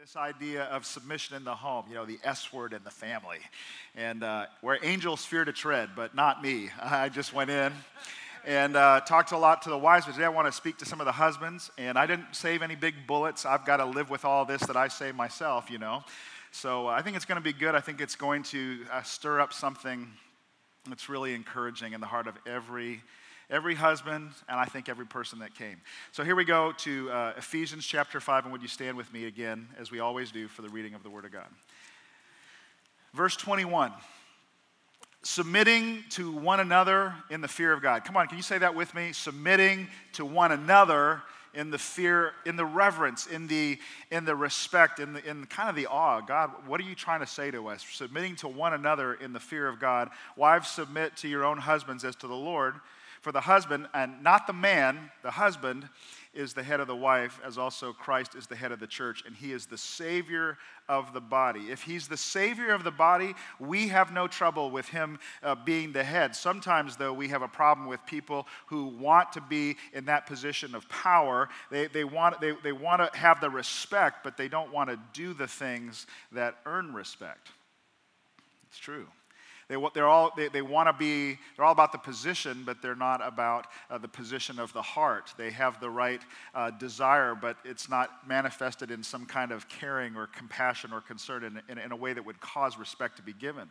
This idea of submission in the home, you know, the S word in the family, and uh, where angels fear to tread, but not me. I just went in and uh, talked a lot to the wives, but today I want to speak to some of the husbands. And I didn't save any big bullets. I've got to live with all this that I say myself, you know. So uh, I think it's going to be good. I think it's going to uh, stir up something that's really encouraging in the heart of every every husband, and I think every person that came. So here we go to uh, Ephesians chapter 5, and would you stand with me again, as we always do, for the reading of the Word of God? Verse 21 submitting to one another in the fear of God. Come on, can you say that with me? Submitting to one another in the fear, in the reverence, in the, in the respect, in, the, in kind of the awe. God, what are you trying to say to us? Submitting to one another in the fear of God. Wives, submit to your own husbands as to the Lord. For the husband, and not the man, the husband is the head of the wife, as also Christ is the head of the church, and he is the Savior of the body. If he's the Savior of the body, we have no trouble with him uh, being the head. Sometimes, though, we have a problem with people who want to be in that position of power. They, they, want, they, they want to have the respect, but they don't want to do the things that earn respect. It's true. They, they're all, they, they want to be, they're all about the position, but they're not about uh, the position of the heart. They have the right uh, desire, but it's not manifested in some kind of caring or compassion or concern in, in, in a way that would cause respect to be given.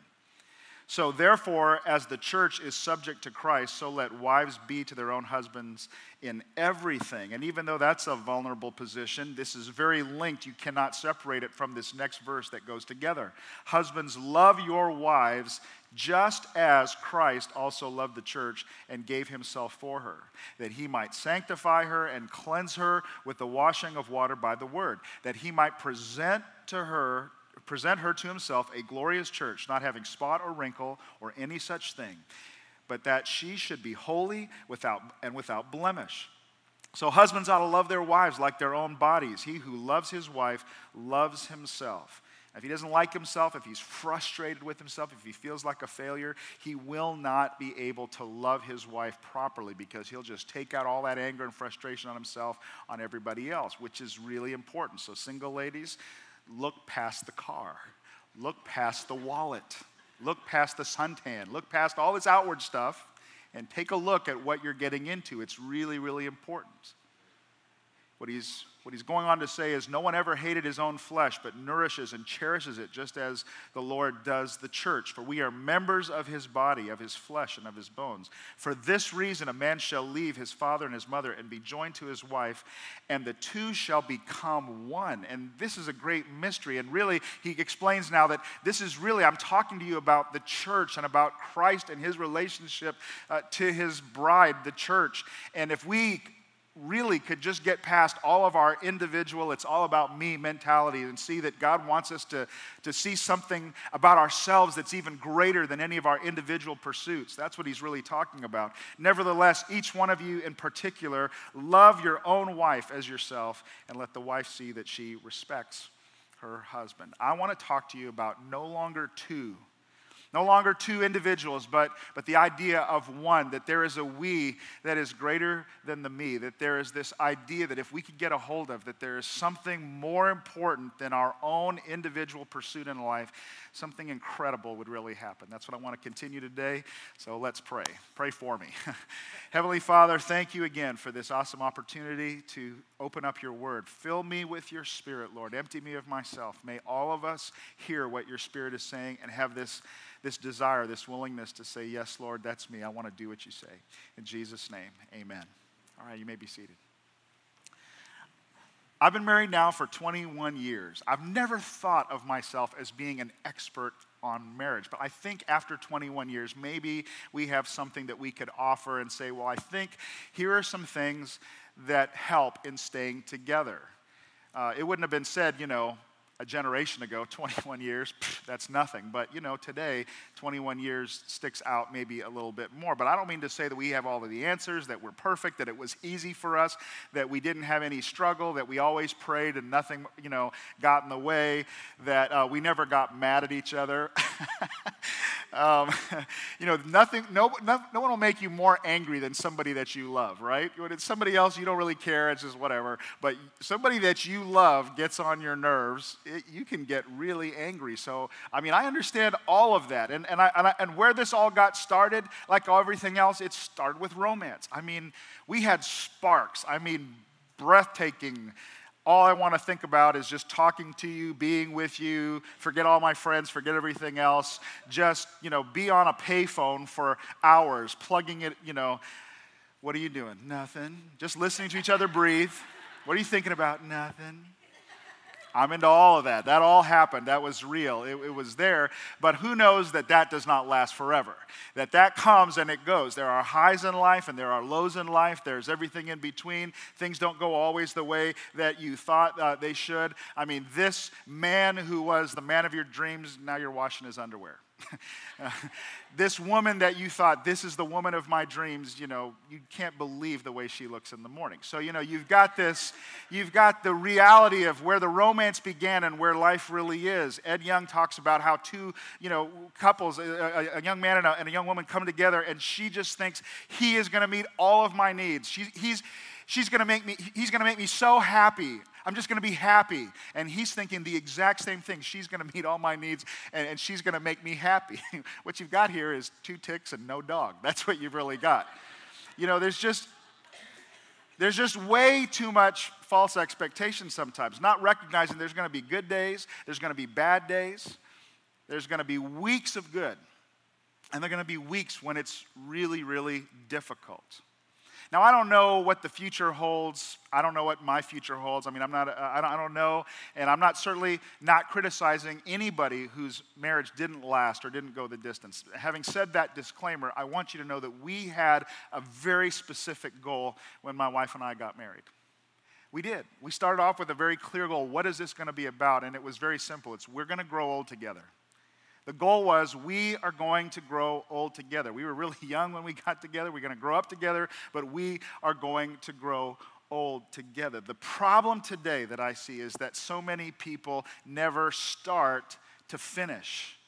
So, therefore, as the church is subject to Christ, so let wives be to their own husbands in everything. And even though that's a vulnerable position, this is very linked. You cannot separate it from this next verse that goes together. Husbands, love your wives just as Christ also loved the church and gave himself for her, that he might sanctify her and cleanse her with the washing of water by the word, that he might present to her present her to himself a glorious church, not having spot or wrinkle or any such thing, but that she should be holy without, and without blemish. So, husbands ought to love their wives like their own bodies. He who loves his wife loves himself. If he doesn't like himself, if he's frustrated with himself, if he feels like a failure, he will not be able to love his wife properly because he'll just take out all that anger and frustration on himself on everybody else, which is really important. So, single ladies, look past the car, look past the wallet, look past the suntan, look past all this outward stuff, and take a look at what you're getting into. It's really, really important. What he's what he's going on to say is no one ever hated his own flesh, but nourishes and cherishes it just as the Lord does the church. For we are members of his body, of his flesh, and of his bones. For this reason, a man shall leave his father and his mother and be joined to his wife, and the two shall become one. And this is a great mystery. And really, he explains now that this is really, I'm talking to you about the church and about Christ and his relationship uh, to his bride, the church. And if we really could just get past all of our individual, it's all about me mentality and see that God wants us to, to see something about ourselves that's even greater than any of our individual pursuits. That's what he's really talking about. Nevertheless, each one of you in particular, love your own wife as yourself and let the wife see that she respects her husband. I want to talk to you about no longer two no longer two individuals, but, but the idea of one, that there is a we that is greater than the me, that there is this idea that if we could get a hold of, that there is something more important than our own individual pursuit in life, something incredible would really happen. That's what I want to continue today. So let's pray. Pray for me. Heavenly Father, thank you again for this awesome opportunity to open up your word. Fill me with your spirit, Lord. Empty me of myself. May all of us hear what your spirit is saying and have this this desire, this willingness to say, Yes, Lord, that's me. I want to do what you say. In Jesus' name, amen. All right, you may be seated. I've been married now for 21 years. I've never thought of myself as being an expert on marriage, but I think after 21 years, maybe we have something that we could offer and say, well, I think here are some things that help in staying together. Uh, it wouldn't have been said, you know, a generation ago, 21 years, that's nothing. But you know, today, 21 years sticks out maybe a little bit more. But I don't mean to say that we have all of the answers, that we're perfect, that it was easy for us, that we didn't have any struggle, that we always prayed and nothing, you know, got in the way, that uh, we never got mad at each other. um, you know, nothing, no, no, no, one will make you more angry than somebody that you love, right? When it's somebody else, you don't really care, it's just whatever. But somebody that you love gets on your nerves, it, you can get really angry. So, I mean, I understand all of that. And, and, I, and, I, and where this all got started, like everything else, it started with romance. I mean, we had sparks. I mean, breathtaking all I want to think about is just talking to you, being with you, forget all my friends, forget everything else. Just, you know, be on a payphone for hours, plugging it, you know. What are you doing? Nothing. Just listening to each other breathe. What are you thinking about? Nothing. I'm into all of that. That all happened. That was real. It, it, was there. But who knows that that does not last forever? That that comes and it goes. There are highs in life and there are lows in life. There's everything in between. Things don't go always the way that you thought uh, they should. I mean, this man who was the man of your dreams, now you're washing his underwear. this woman that you thought, this is the woman of my dreams, you know, you can't believe the way she looks in the morning. So, you know, you've got this, you've got the reality of where the romance began and where life really is. Ed Young talks about how two, you know, couples, a, a young man and a, and a, young woman come together and she just thinks he is going to meet all of my needs. She, he's, she's going to make me, he's going to make me so happy. I'm just going to be happy. And he's thinking the exact same thing. She's going to meet all my needs and, and she's going to make me happy. what you've got here is two ticks and no dog. That's what you've really got. You know, there's just, there's just way too much false expectation sometimes, not recognizing there's going to be good days, there's going to be bad days, there's going to be weeks of good, and there are going to be weeks when it's really, really difficult. Now, I don't know what the future holds. I don't know what my future holds. I mean, I'm not, uh, I don't, I don't know. And I'm not certainly not criticizing anybody whose marriage didn't last or didn't go the distance. Having said that disclaimer, I want you to know that we had a very specific goal when my wife and I got married. We did. We started off with a very clear goal. What is this going to be about? And it was very simple. It's we're going to grow old together. The goal was we are going to grow old together. We were really young when we got together. We're going to grow up together, but we are going to grow old together. The problem today that I see is that so many people never start to finish.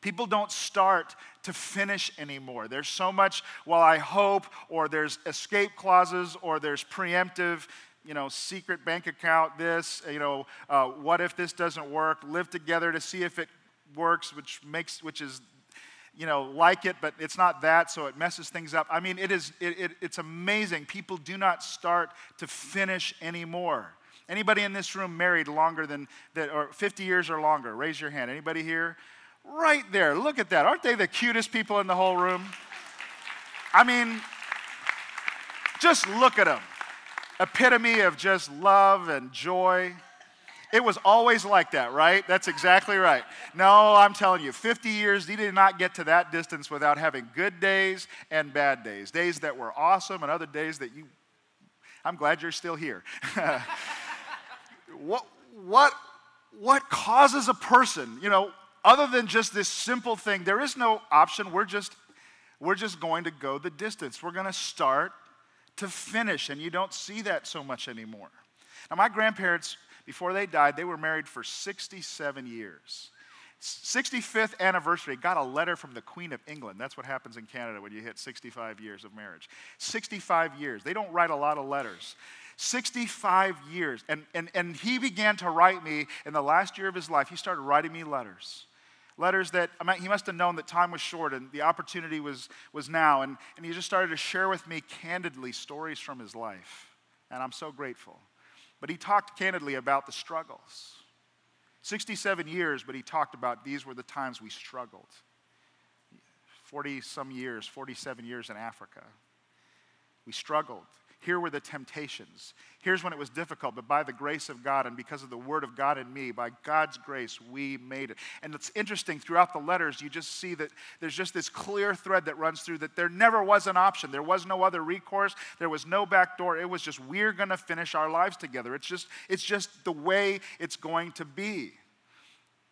People don't start to finish anymore. There's so much, well, I hope, or there's escape clauses, or there's preemptive, you know, secret bank account, this, you know, uh, what if this doesn't work? Live together to see if it works, which makes, which is, you know, like it, but it's not that, so it messes things up. I mean, it is, it, it, it's amazing. People do not start to finish anymore. Anybody in this room married longer than, that, or 50 years or longer? Raise your hand. Anybody here? Right there. Look at that. Aren't they the cutest people in the whole room? I mean, just look at them. Epitome of just love and joy. It was always like that, right? That's exactly right. No, I'm telling you, 50 years, he did not get to that distance without having good days and bad days. Days that were awesome and other days that you, I'm glad you're still here. what, what, what causes a person, you know, other than just this simple thing, there is no option. We're just, we're just going to go the distance. We're going to start to finish, and you don't see that so much anymore. Now, my grandparents before they died, they were married for 67 years. 65th anniversary, got a letter from the Queen of England. That's what happens in Canada when you hit 65 years of marriage. 65 years. They don't write a lot of letters. 65 years. And, and, and he began to write me in the last year of his life. He started writing me letters. Letters that I mean, he must have known that time was short and the opportunity was, was now. And, and he just started to share with me candidly stories from his life. And I'm so grateful. But he talked candidly about the struggles. 67 years, but he talked about these were the times we struggled. 40 some years, 47 years in Africa. We struggled. Here were the temptations. Here's when it was difficult, but by the grace of God and because of the word of God in me, by God's grace, we made it. And it's interesting, throughout the letters, you just see that there's just this clear thread that runs through that there never was an option. There was no other recourse. There was no back door. It was just, we're going to finish our lives together. It's just, it's just the way it's going to be.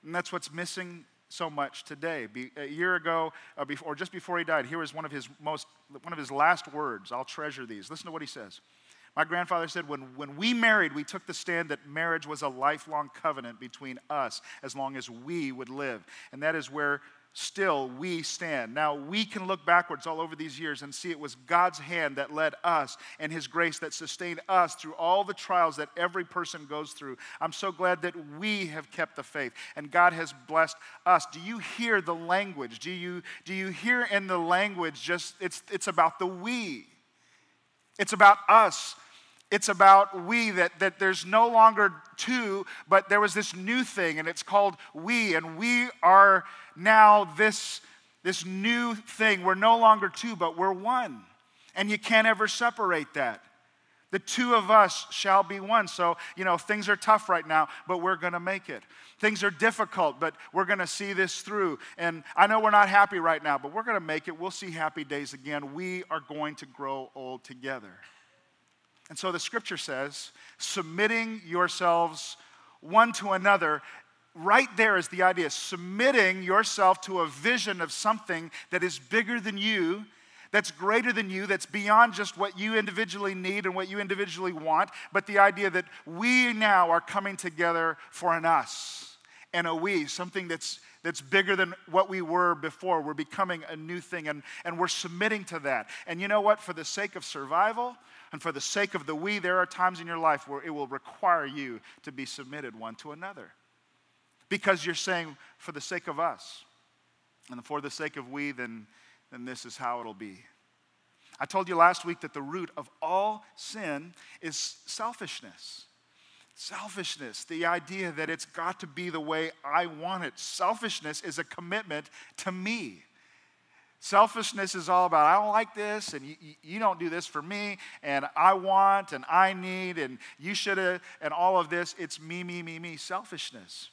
And that's what's missing so much today. Be, a year ago, uh, before, or just before he died, here was one of his most, one of his last words. I'll treasure these. Listen to what he says. My grandfather said, when, when we married, we took the stand that marriage was a lifelong covenant between us as long as we would live. And that is where still we stand. Now we can look backwards all over these years and see it was God's hand that led us and His grace that sustained us through all the trials that every person goes through. I'm so glad that we have kept the faith and God has blessed us. Do you hear the language? Do you, do you hear in the language just, it's, it's about the we, it's about us it's about we, that, that there's no longer two, but there was this new thing, and it's called we. And we are now this, this new thing. We're no longer two, but we're one. And you can't ever separate that. The two of us shall be one. So, you know, things are tough right now, but we're going to make it. Things are difficult, but we're going to see this through. And I know we're not happy right now, but we're going to make it. We'll see happy days again. We are going to grow old together. And so the scripture says, submitting yourselves one to another. Right there is the idea submitting yourself to a vision of something that is bigger than you, that's greater than you, that's beyond just what you individually need and what you individually want, but the idea that we now are coming together for an us and a we, something that's that's bigger than what we were before. We're becoming a new thing and, and we're submitting to that. And you know what? For the sake of survival, and for the sake of the we, there are times in your life where it will require you to be submitted one to another. Because you're saying, for the sake of us, and for the sake of we, then, then this is how it'll be. I told you last week that the root of all sin is selfishness. Selfishness, the idea that it's got to be the way I want it. Selfishness is a commitment to me. Selfishness is all about, I don't like this, and you, you don't do this for me, and I want, and I need, and you should have, and all of this. It's me, me, me, me. Selfishness.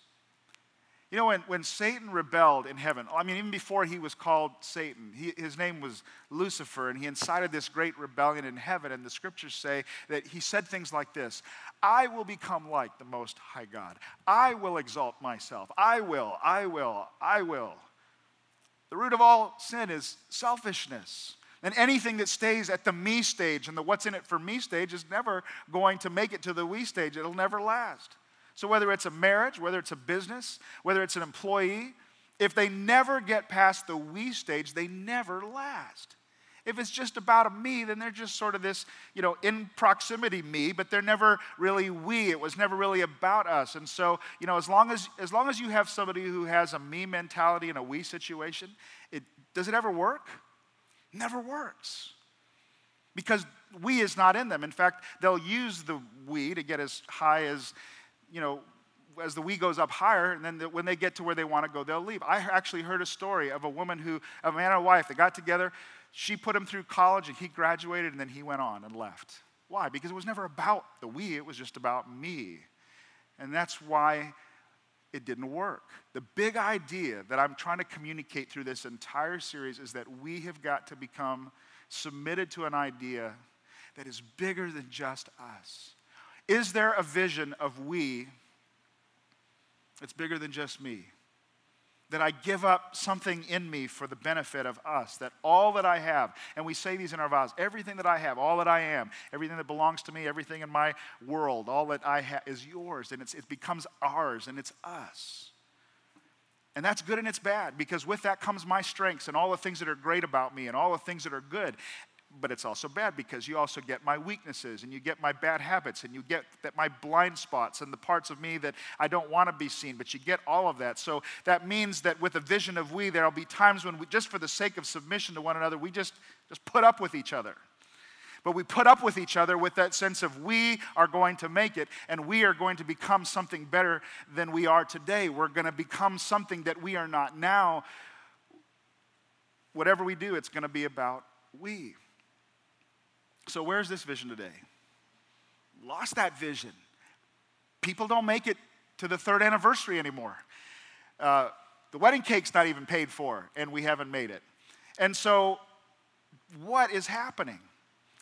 You know, when, when Satan rebelled in heaven, I mean, even before he was called Satan, he, his name was Lucifer, and he incited this great rebellion in heaven. And the scriptures say that he said things like this I will become like the Most High God. I will exalt myself. I will, I will, I will. The root of all sin is selfishness. And anything that stays at the me stage and the what's in it for me stage is never going to make it to the we stage. It'll never last. So, whether it's a marriage, whether it's a business, whether it's an employee, if they never get past the we stage, they never last. If it's just about a me, then they're just sort of this, you know, in proximity me, but they're never really we. It was never really about us. And so, you know, as long as as long as you have somebody who has a me mentality in a we situation, it does it ever work? Never works. Because we is not in them. In fact, they'll use the we to get as high as, you know, as the we goes up higher, and then the, when they get to where they want to go, they'll leave. I actually heard a story of a woman who, a man and a wife, they got together. She put him through college, and he graduated, and then he went on and left. Why? Because it was never about the we, it was just about me. And that's why it didn't work. The big idea that I'm trying to communicate through this entire series is that we have got to become submitted to an idea that is bigger than just us. Is there a vision of we it's bigger than just me. That I give up something in me for the benefit of us. That all that I have, and we say these in our vows everything that I have, all that I am, everything that belongs to me, everything in my world, all that I have is yours, and it becomes ours, and it's us. And that's good and it's bad because with that comes my strengths and all the things that are great about me and all the things that are good but it's also bad because you also get my weaknesses and you get my bad habits and you get that my blind spots and the parts of me that I don't want to be seen, but you get all of that. So that means that with a vision of we, there'll be times when we, just for the sake of submission to one another, we just, just put up with each other. But we put up with each other with that sense of we are going to make it and we are going to become something better than we are today. We're going to become something that we are not now. Whatever we do, it's going to be about we. So, where's this vision today? Lost that vision. People don't make it to the third anniversary anymore. Uh, the wedding cake's not even paid for, and we haven't made it. And so, what is happening?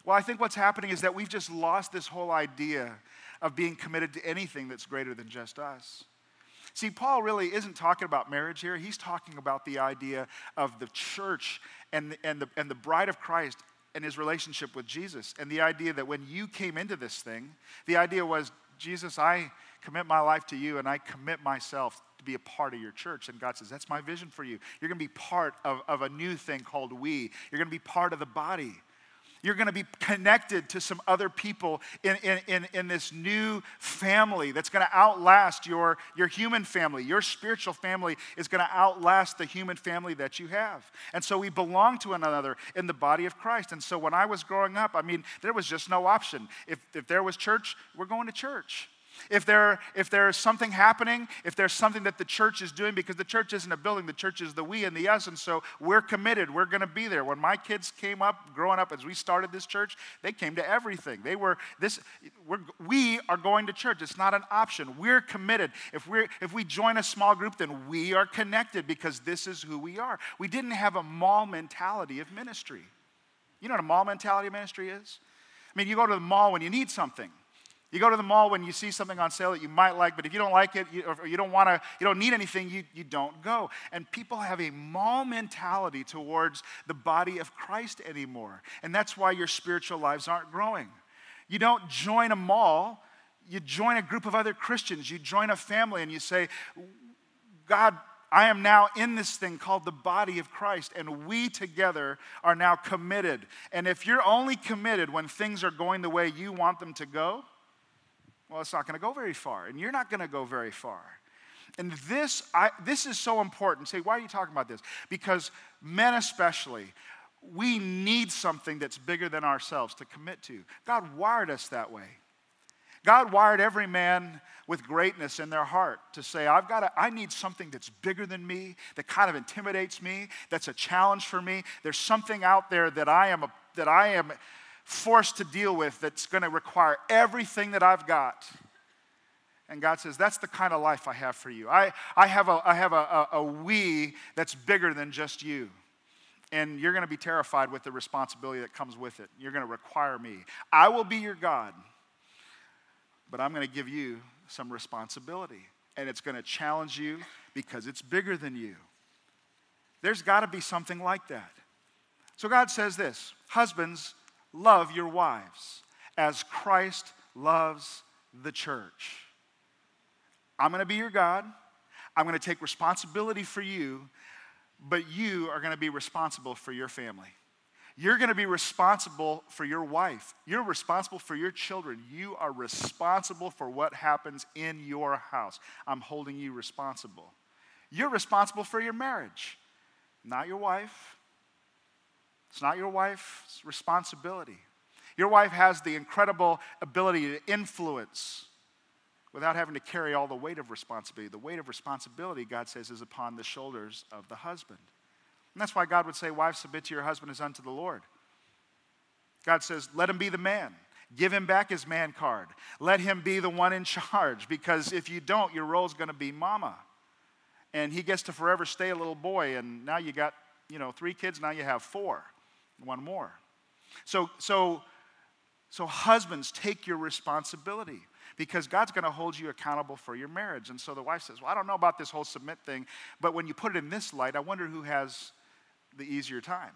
Well, I think what's happening is that we've just lost this whole idea of being committed to anything that's greater than just us. See, Paul really isn't talking about marriage here. He's talking about the idea of the church and, and, the, and the bride of Christ and his relationship with Jesus. And the idea that when you came into this thing, the idea was, Jesus, I commit my life to you and I commit myself to be a part of your church. And God says, That's my vision for you. You're going to be part of, of a new thing called we. You're going to be part of the body. You're going to be connected to some other people in, in, in, in this new family that's going to outlast your, your human family. Your spiritual family is going to outlast the human family that you have. And so we belong to one another in the body of Christ. And so when I was growing up, I mean, there was just no option. If, if there was church, we're going to church. If, there, if there's something happening, if there's something that the church is doing, because the church isn't a building, the church is the we and the us, and so we're committed. We're going to be there. When my kids came up, growing up, as we started this church, they came to everything. They were this. We're, we are going to church. It's not an option. We're committed. If we if we join a small group, then we are connected because this is who we are. We didn't have a mall mentality of ministry. You know what a mall mentality of ministry is? I mean, you go to the mall when you need something. You go to the mall when you see something on sale that you might like, but if you don't like it, or you don't want to, you don't need anything, you, you don't go. And people have a mall mentality towards the body of Christ anymore. And that's why your spiritual lives aren't growing. You don't join a mall, you join a group of other Christians, you join a family, and you say, God, I am now in this thing called the body of Christ, and we together are now committed. And if you're only committed when things are going the way you want them to go, well, it's not going to go very far, and you're not going to go very far. And this, I, this is so important. Say, why are you talking about this? Because men, especially, we need something that's bigger than ourselves to commit to. God wired us that way. God wired every man with greatness in their heart to say, I've got to, I need something that's bigger than me, that kind of intimidates me, that's a challenge for me. There's something out there that I am, a, that I am forced to deal with that's going to require everything that I've got. And God says, That's the kind of life I have for you. I, I have, a, I have a, a, a we that's bigger than just you. And you're going to be terrified with the responsibility that comes with it. You're going to require me. I will be your God, but I'm going to give you some responsibility. And it's going to challenge you because it's bigger than you. There's got to be something like that. So God says this Husbands, love your wives as Christ loves the church. I'm going to be your God. I'm going to take responsibility for you, but you are going to be responsible for your family. You're going to be responsible for your wife. You're responsible for your children. You are responsible for what happens in your house. I'm holding you responsible. You're responsible for your marriage, not your wife, it's not your wife's responsibility. Your wife has the incredible ability to influence without having to carry all the weight of responsibility. The weight of responsibility, God says, is upon the shoulders of the husband. And that's why God would say, Wives, submit to your husband as unto the Lord. God says, Let him be the man. Give him back his man card. Let him be the one in charge because if you don't, your role is going to be mama. And he gets to forever stay a little boy, and now you got, you know, three kids, now you have four one more. So, so, so husbands, take your responsibility because God's going to hold you accountable for your marriage. And so the wife says, Well, I don't know about this whole submit thing, but when you put it in this light, I wonder who has the easier time.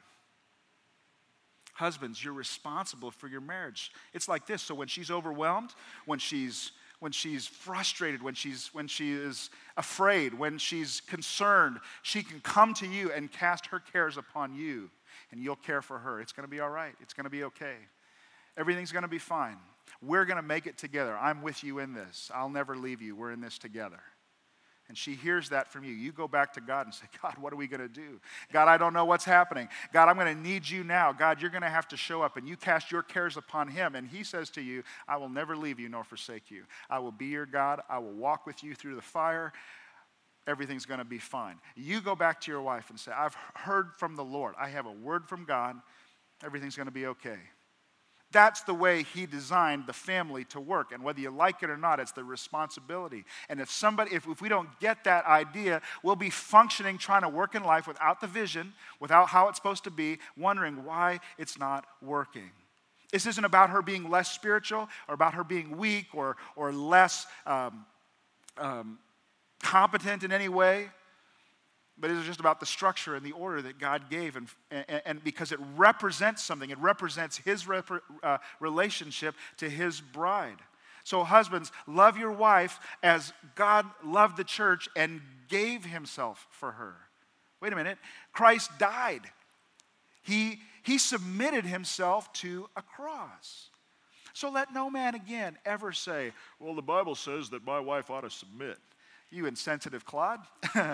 Husbands, you're responsible for your marriage. It's like this. So when she's overwhelmed, when she's when she's frustrated, when she's when she is afraid, when she's concerned, she can come to you and cast her cares upon you and you'll care for her. It's going to be all right. It's going to be okay. Everything's going to be fine. We're going to make it together. I'm with you in this. I'll never leave you. We're in this together. And she hears that from you. You go back to God and say, God, what are we going to do? God, I don't know what's happening. God, I'm going to need you now. God, you're going to have to show up. And you cast your cares upon him. And he says to you, I will never leave you nor forsake you. I will be your God. I will walk with you through the fire everything's going to be fine. You go back to your wife and say, I've heard from the Lord. I have a word from God. Everything's going to be okay. That's the way he designed the family to work. And whether you like it or not, it's the responsibility. And if somebody, if, if we don't get that idea, we'll be functioning, trying to work in life without the vision, without how it's supposed to be, wondering why it's not working. This isn't about her being less spiritual or about her being weak or, or less um, um, competent in any way, but it is just about the structure and the order that God gave. And, and, and because it represents something, it represents His rep, uh, relationship to His bride. So, husbands, love your wife as God loved the church and gave himself for her. Wait a minute. Christ died. He, he submitted himself to a cross. So let no man again ever say, Well, the Bible says that my wife ought to submit. You insensitive clod.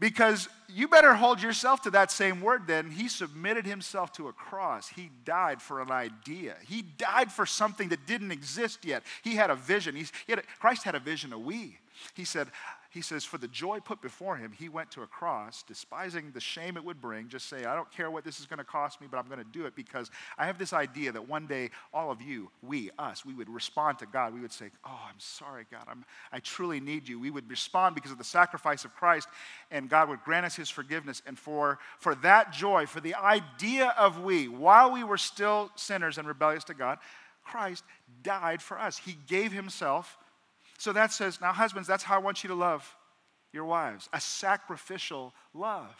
because you better hold yourself to that same word then. He submitted himself to a cross. He died for an idea. He died for something that didn't exist yet. He had a vision. Had a, Christ had a vision of we. He said, he says, For the joy put before him, he went to a cross, despising the shame it would bring. Just say, I don't care what this is going to cost me, but I'm going to do it because I have this idea that one day all of you, we, us, we would respond to God. We would say, Oh, I'm sorry, God. I'm, I truly need you. We would respond because of the sacrifice of Christ, and God would grant us his forgiveness. And for, for that joy, for the idea of we, while we were still sinners and rebellious to God, Christ died for us. He gave himself so that says, now, husbands, that's how I want you to love your wives a sacrificial love.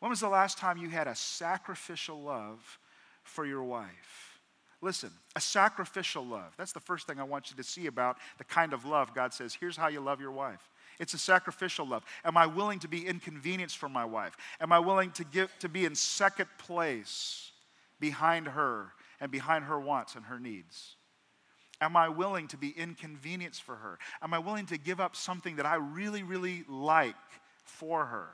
When was the last time you had a sacrificial love for your wife? Listen, a sacrificial love. That's the first thing I want you to see about the kind of love God says, here's how you love your wife. It's a sacrificial love. Am I willing to be inconvenienced for my wife? Am I willing to give to be in second place behind her and behind her wants and her needs? Am I willing to be inconvenienced for her? Am I willing to give up something that I really, really like for her?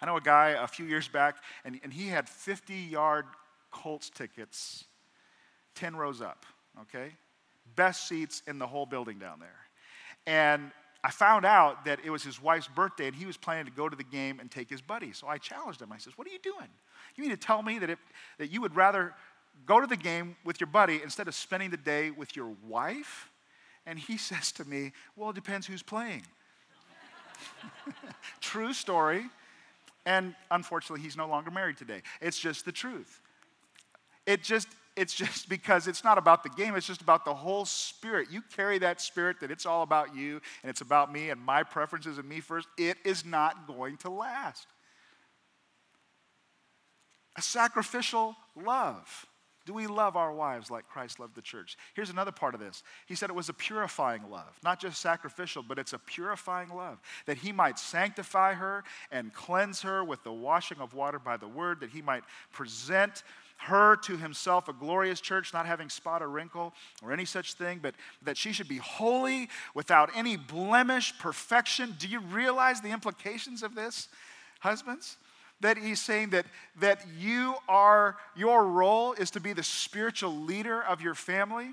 I know a guy a few years back, and, and he had 50 yard Colts tickets, 10 rows up, okay? Best seats in the whole building down there. And I found out that it was his wife's birthday, and he was planning to go to the game and take his buddy. So I challenged him. I says, What are you doing? You mean to tell me that, if, that you would rather go to the game with your buddy instead of spending the day with your wife? And he says to me, Well, it depends who's playing. True story. And unfortunately, he's no longer married today. It's just the truth. It just, it's just because it's not about the game, it's just about the whole spirit. You carry that spirit that it's all about you and it's about me and my preferences and me first. It is not going to last. A sacrificial love. Do we love our wives like Christ loved the church? Here's another part of this. He said it was a purifying love, not just sacrificial, but it's a purifying love, that he might sanctify her and cleanse her with the washing of water by the word, that he might present her to himself a glorious church, not having spot or wrinkle or any such thing, but that she should be holy without any blemish, perfection. Do you realize the implications of this, husbands? That he's saying that, that you are, your role is to be the spiritual leader of your family,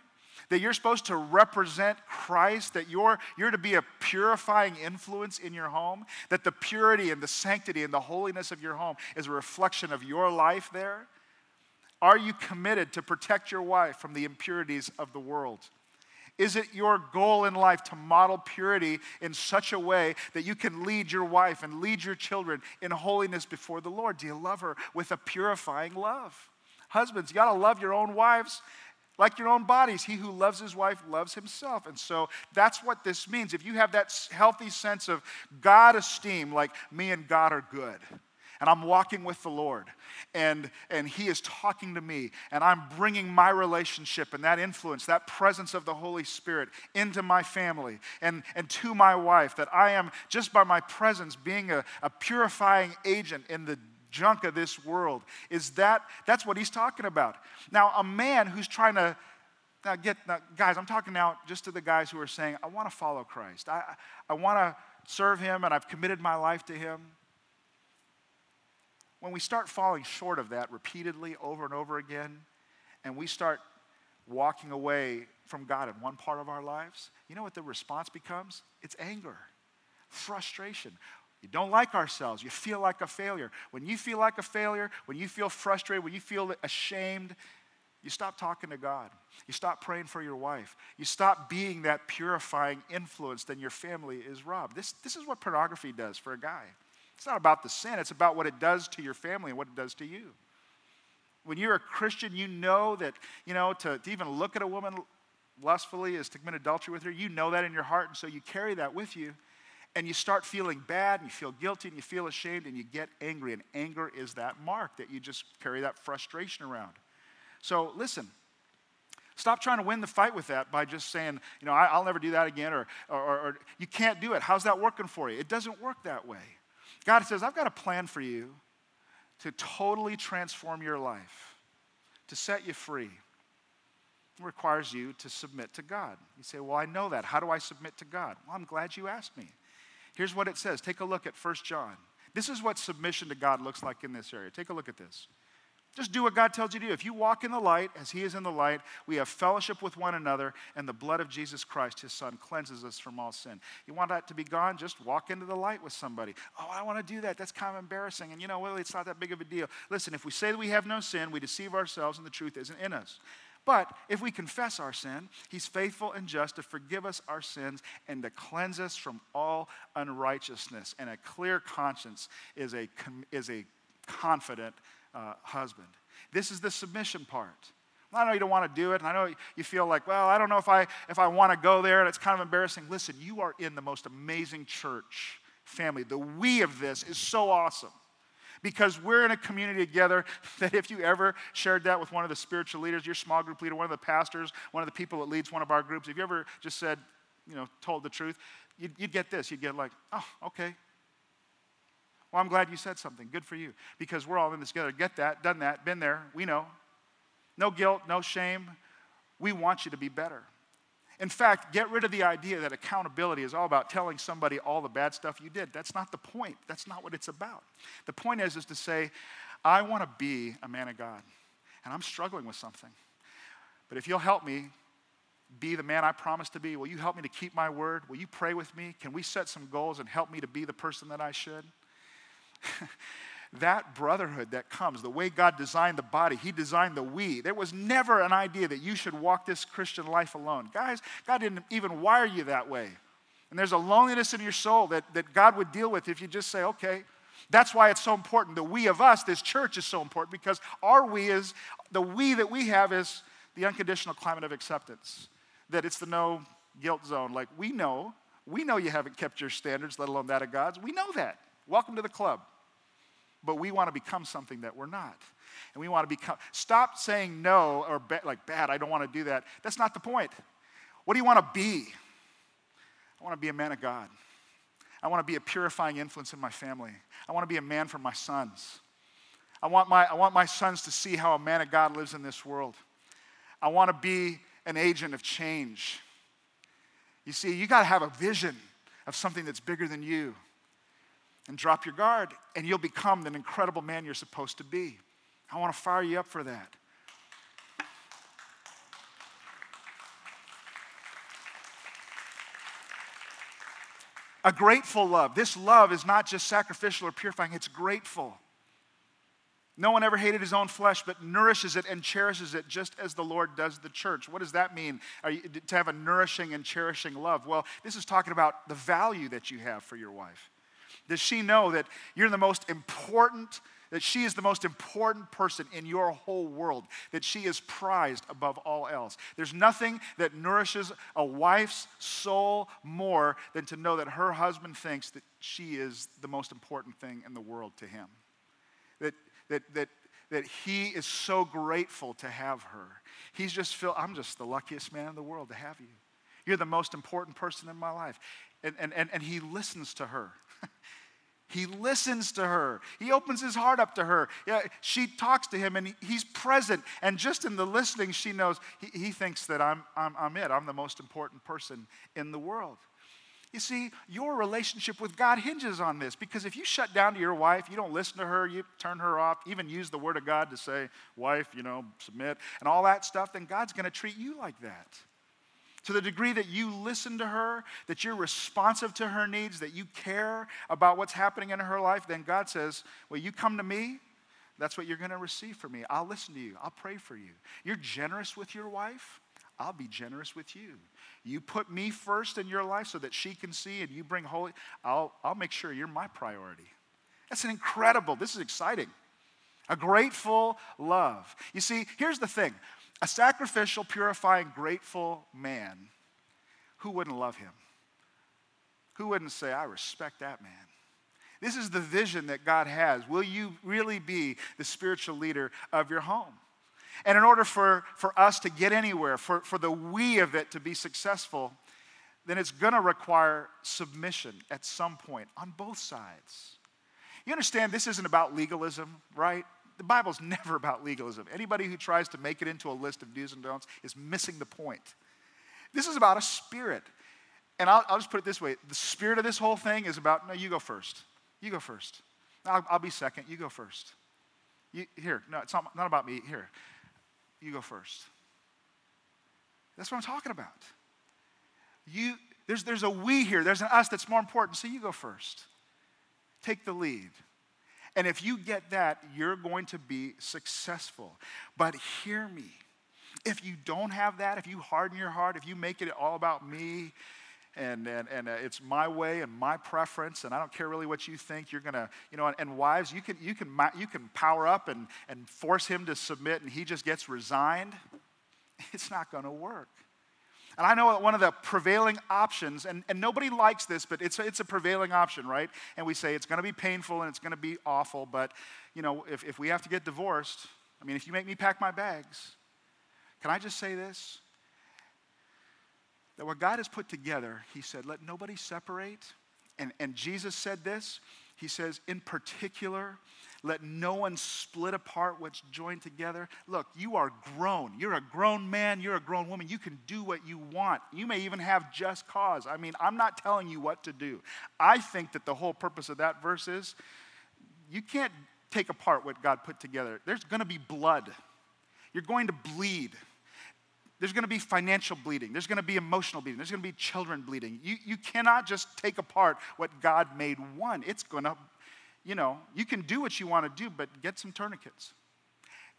that you're supposed to represent Christ, that you're, you're to be a purifying influence in your home, that the purity and the sanctity and the holiness of your home is a reflection of your life there? Are you committed to protect your wife from the impurities of the world? Is it your goal in life to model purity in such a way that you can lead your wife and lead your children in holiness before the Lord? Do you love her with a purifying love? Husbands, you got to love your own wives like your own bodies. He who loves his wife loves himself. And so that's what this means. If you have that healthy sense of God esteem, like me and God are good and I'm walking with the Lord, and, and He is talking to me, and I'm bringing my relationship and that influence, that presence of the Holy Spirit into my family and, and to my wife, that I am, just by my presence, being a, a purifying agent in the junk of this world. Is that, that's what He's talking about. Now, a man who's trying to, now get, now, guys, I'm talking now just to the guys who are saying, I want to follow Christ. I, I want to serve Him, and I've committed my life to Him when we start falling short of that repeatedly over and over again, and we start walking away from God in one part of our lives, you know what the response becomes? It's anger, frustration. You don't like ourselves. You feel like a failure. When you feel like a failure, when you feel frustrated, when you feel ashamed, you stop talking to God. You stop praying for your wife. You stop being that purifying influence, then your family is robbed. This, this is what pornography does for a guy. It's not about the sin, it's about what it does to your family and what it does to you. When you're a Christian, you know that, you know, to, to even look at a woman lustfully is to commit adultery with her. You know that in your heart, and so you carry that with you. And you start feeling bad, and you feel guilty, and you feel ashamed, and you get angry. And anger is that mark that you just carry that frustration around. So listen, Stop trying to win the fight with that by just saying, you know, I, will never do that again, or, or, or you can't do it. How's that working for you? It doesn't work that way. God says, I've got a plan for you to totally transform your life, to set you free. It requires you to submit to God. You say, Well, I know that. How do I submit to God? Well, I'm glad you asked me. Here's what it says. Take a look at 1 John. This is what submission to God looks like in this area. Take a look at this. Just do what God tells you to do. If you walk in the light as He is in the light, we have fellowship with one another, and the blood of Jesus Christ, His Son, cleanses us from all sin. You want that to be gone? Just walk into the light with somebody. Oh, I want to do that. That's kind of embarrassing. And you know, it's not that big of a deal. Listen, if we say that we have no sin, we deceive ourselves, and the truth isn't in us. But if we confess our sin, He's faithful and just to forgive us our sins and to cleanse us from all unrighteousness. And a clear conscience is a, is a confident uh, husband. This is the submission part. I know you don't want to do it, and I know you feel like, well, I don't know if I if I want to go there, and it's kind of embarrassing. Listen, you are in the most amazing church family. The we of this is so awesome because we're in a community together that if you ever shared that with one of the spiritual leaders, your small group leader, one of the pastors, one of the people that leads one of our groups, if you ever just said, you know, told the truth, you'd, you'd get this. You'd get like, oh, okay, well, I'm glad you said something. Good for you. Because we're all in this together. Get that, done that, been there. We know. No guilt, no shame. We want you to be better. In fact, get rid of the idea that accountability is all about telling somebody all the bad stuff you did. That's not the point. That's not what it's about. The point is, is to say, I want to be a man of God, and I'm struggling with something. But if you'll help me be the man I promised to be, will you help me to keep my word? Will you pray with me? Can we set some goals and help me to be the person that I should? that brotherhood that comes, the way God designed the body, He designed the we. There was never an idea that you should walk this Christian life alone. Guys, God didn't even wire you that way. And there's a loneliness in your soul that, that God would deal with if you just say, okay, that's why it's so important. The we of us, this church, is so important because our we is, the we that we have is the unconditional climate of acceptance. That it's the no guilt zone. Like we know, we know you haven't kept your standards, let alone that of God's. We know that. Welcome to the club but we want to become something that we're not. And we want to become, stop saying no or ba- like bad, I don't want to do that. That's not the point. What do you want to be? I want to be a man of God. I want to be a purifying influence in my family. I want to be a man for my sons. I want my, I want my sons to see how a man of God lives in this world. I want to be an agent of change. You see, you got to have a vision of something that's bigger than you and drop your guard, and you'll become the incredible man you're supposed to be. I want to fire you up for that. A grateful love. This love is not just sacrificial or purifying, it's grateful. No one ever hated his own flesh, but nourishes it and cherishes it just as the Lord does the church. What does that mean? You, to have a nourishing and cherishing love? Well, this is talking about the value that you have for your wife. Does she know that you're the most important, that she is the most important person in your whole world, that she is prized above all else? There's nothing that nourishes a wife's soul more than to know that her husband thinks that she is the most important thing in the world to him. That, that, that, that he is so grateful to have her. He's just feel I'm just the luckiest man in the world to have you. You're the most important person in my life. And, and, and, and he listens to her. He listens to her. He opens his heart up to her. She talks to him and he, he's present. And just in the listening, she knows he, he thinks that I'm, I'm, I'm it. I'm the most important person in the world. You see, your relationship with God hinges on this because if you shut down to your wife, you don't listen to her, you turn her off, even use the word of God to say, wife, you know, submit, and all that stuff, then God's going to treat you like that. To the degree that you listen to her, that you're responsive to her needs, that you care about what's happening in her life, then God says, Well, you come to me, that's what you're going to receive from me. I'll listen to you, I'll pray for you. You're generous with your wife, I'll be generous with you. You put me first in your life so that she can see and you bring holy, I'll, I'll make sure you're my priority. That's an incredible, this is exciting. A grateful love. You see, here's the thing a sacrificial, purifying, grateful man, who wouldn't love him? Who wouldn't say, I respect that man? This is the vision that God has. Will you really be the spiritual leader of your home? And in order for, for us to get anywhere, for, for the we of it to be successful, then it's going to require submission at some point on both sides. You understand this isn't about legalism, right? The Bible's never about legalism. Anybody who tries to make it into a list of do's and don'ts is missing the point. This is about a spirit. And I'll, I'll just put it this way the spirit of this whole thing is about no, you go first. You go first. I'll, I'll be second. You go first. You, here, no, it's not, not about me. Here, you go first. That's what I'm talking about. You, there's, there's a we here, there's an us that's more important, so you go first. Take the lead. And if you get that, you're going to be successful. But hear me. If you don't have that, if you harden your heart, if you make it all about me, and, and, and uh, it's my way and my preference, and I don't care really what you think. You're gonna, you know, and, and, wives, you can, you, can, you can power up and, and force him to submit, and he just gets resigned. It's not gonna work. And I know one of the prevailing options, and, and nobody likes this, but it's a, it's a prevailing option, right? And we say it's gonna be painful and it's gonna be awful, but, you know, if, if we have to get divorced, I mean, if you make me pack my bags, can I just say this? That what God has put together, He said, let nobody separate. And, and Jesus said this. He says, in particular, let no one split apart what's joined together. Look, you are grown. You're a grown man. You're a grown woman. You can do what you want. You may even have just cause. I mean, I'm not telling you what to do. I think that the whole purpose of that verse is you can't take apart what God put together. There's going to be blood, you're going to bleed. There's going to be financial bleeding. There's going to be emotional bleeding. There's going to be children bleeding. You, you cannot just take apart what God made one. It's going to, you know, you can do what you want to do, but get some tourniquets.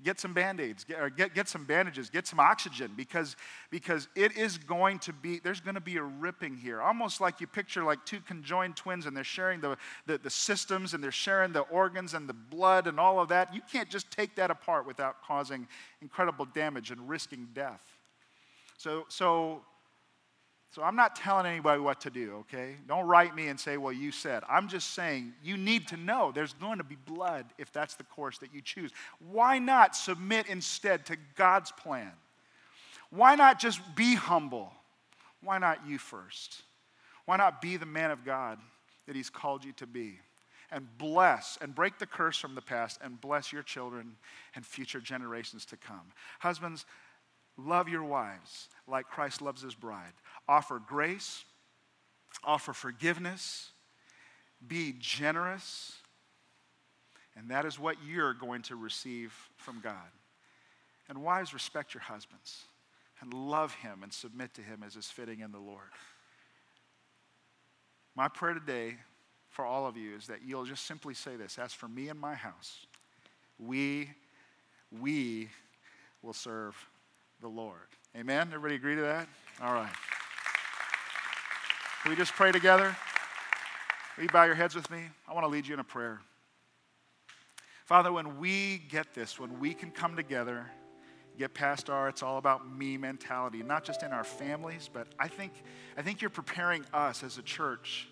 Get some band aids, get, or get, get some bandages, get some oxygen because, because it is going to be, there's going to be a ripping here. Almost like you picture like two conjoined twins and they're sharing the, the, the systems and they're sharing the organs and the blood and all of that. You can't just take that apart without causing incredible damage and risking death. So, so, so I'm not telling anybody what to do, okay? Don't write me and say, well, you said. I'm just saying you need to know there's going to be blood if that's the course that you choose. Why not submit instead to God's plan? Why not just be humble? Why not you first? Why not be the man of God that He's called you to be? And bless and break the curse from the past and bless your children and future generations to come. Husbands, Love your wives like Christ loves his bride. Offer grace, offer forgiveness, be generous, and that is what you're going to receive from God. And wives, respect your husbands and love him and submit to him as is fitting in the Lord. My prayer today for all of you is that you'll just simply say this As for me and my house, we, we will serve the Lord. Amen? Everybody agree to that? All right. Can we just pray together? Will you bow your heads with me? I want to lead you in a prayer. Father, when we get this, when we can come together, get past our it's all about me mentality, not just in our families, but I think, I think you're preparing us as a church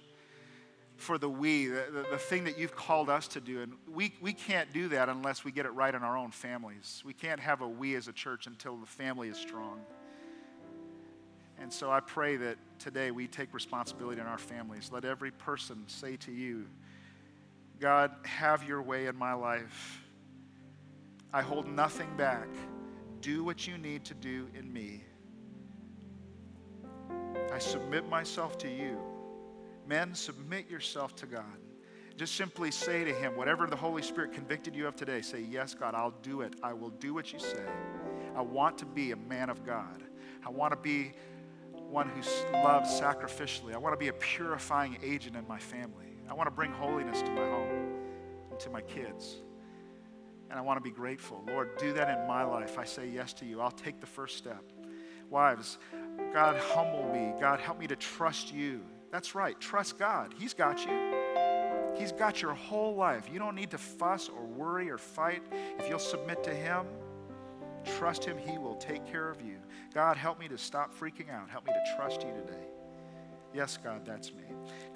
for the we, the, the, the, thing that you've called us to do. And we, we can't do that unless we get it right in our own families. We can't have a we as a church until the family is strong. And so I pray that today we take responsibility in our families. Let every person say to you, God, have your way in my life. I hold nothing back. Do what you need to do in me. I submit myself to you. Men, submit yourself to God. Just simply say to Him, whatever the Holy Spirit convicted you of today, say, Yes, God, I'll do it. I will do what you say. I want to be a man of God. I want to be one who loves sacrificially. I want to be a purifying agent in my family. I want to bring holiness to my home and to my kids. And I want to be grateful. Lord, do that in my life. I say yes to you. I'll take the first step. Wives, God, humble me. God, help me to trust you that's right. Trust God. He's got you. He's got your whole life. You don't need to fuss or worry or fight. If you'll submit to Him, trust Him, He will take care of you. God, help me to stop freaking out. Help me to trust you today. Yes, God, that's me.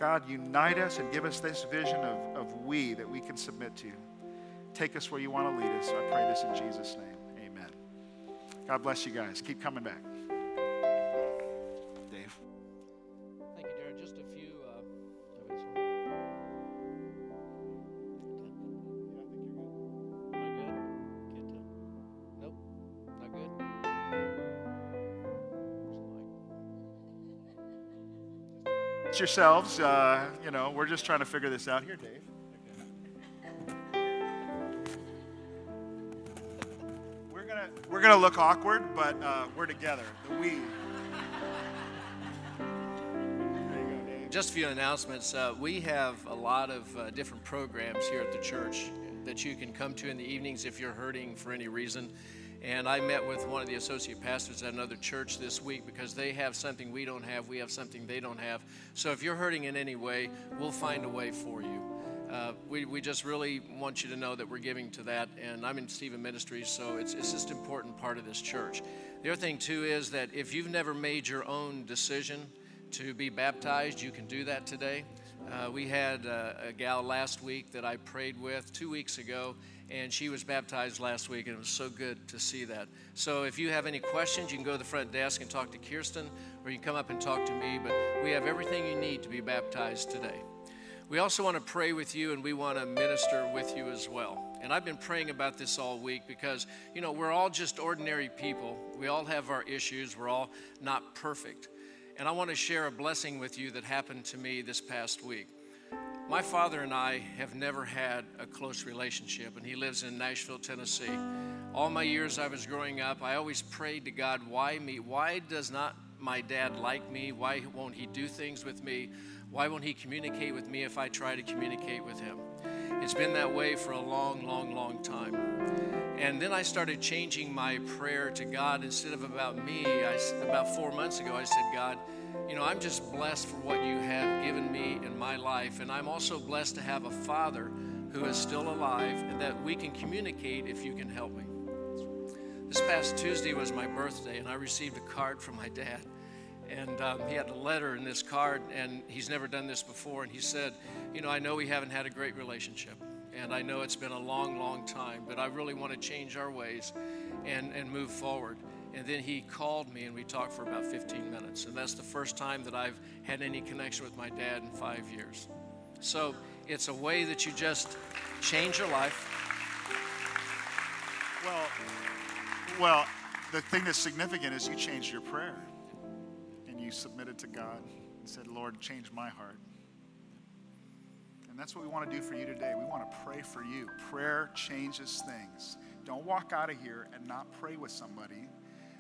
God, unite us and give us this vision of, of we that we can submit to. Take us where you want to lead us. I pray this in Jesus' name. Amen. God bless you guys. Keep coming back. Yourselves. Uh, you know, we're just trying to figure this out. Here, Dave. We're gonna we're gonna look awkward, but uh, we're together. The we. Just a few announcements. Uh, we have a lot of uh, different programs here at the church that you can come to in the evenings if you're hurting for any reason. And I met with one of the associate pastors at another church this week because they have something we don't have, we have something they don't have. So if you're hurting in any way, we'll find a way for you. Uh, we, we just really want you to know that we're giving to that. And I'm in Stephen Ministries, so it's, it's just an important part of this church. The other thing, too, is that if you've never made your own decision to be baptized, you can do that today. Uh, we had a, a gal last week that I prayed with two weeks ago and she was baptized last week, and it was so good to see that. So, if you have any questions, you can go to the front desk and talk to Kirsten, or you can come up and talk to me. But we have everything you need to be baptized today. We also want to pray with you, and we want to minister with you as well. And I've been praying about this all week because, you know, we're all just ordinary people. We all have our issues, we're all not perfect. And I want to share a blessing with you that happened to me this past week. My father and I have never had a close relationship, and he lives in Nashville, Tennessee. All my years I was growing up, I always prayed to God, why me? Why does not my dad like me? Why won't he do things with me? Why won't he communicate with me if I try to communicate with him? It's been that way for a long, long, long time. And then I started changing my prayer to God instead of about me. I, about four months ago, I said, God, you know, I'm just blessed for what you have given me in my life. And I'm also blessed to have a father who is still alive and that we can communicate if you can help me. This past Tuesday was my birthday, and I received a card from my dad. And um, he had a letter in this card, and he's never done this before. And he said, You know, I know we haven't had a great relationship, and I know it's been a long, long time, but I really want to change our ways and, and move forward. And then he called me and we talked for about 15 minutes. And that's the first time that I've had any connection with my dad in five years. So it's a way that you just change your life. Well, well, the thing that's significant is you changed your prayer and you submitted to God and said, Lord, change my heart. And that's what we want to do for you today. We want to pray for you. Prayer changes things. Don't walk out of here and not pray with somebody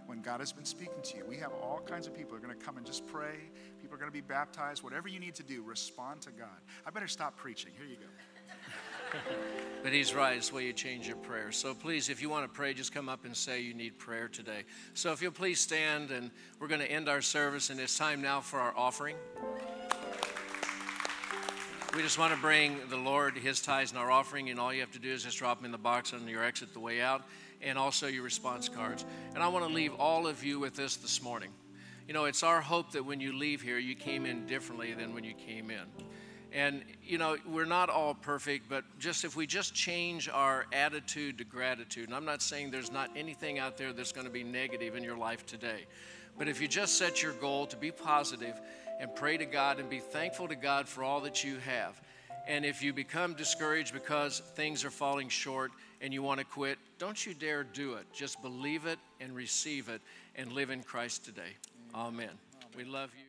when God has been speaking to you. We have all kinds of people are going to come and just pray. People are going to be baptized. Whatever you need to do, respond to God. I better stop preaching. Here you go. but he's right. It's way you change your prayer. So please, if you want to pray, just come up and say you need prayer today. So if you'll please stand, and we're going to end our service, and it's time now for our offering. We just want to bring the Lord his tithes and our offering, and all you have to do is just drop them in the box on your exit the way out and also your response cards. And I want to leave all of you with this this morning. You know, it's our hope that when you leave here, you came in differently than when you came in. And, you know, we're not all perfect, but just if we just change our attitude to gratitude, and I'm not saying there's not anything out there that's going to be negative in your life today, but if you just set your goal to be positive and pray to God and be thankful to God for all that you have, and if you become discouraged because things are falling short, and you want to quit, don't you dare do it. Just believe it and receive it and live in Christ today. Amen. Amen. We love you.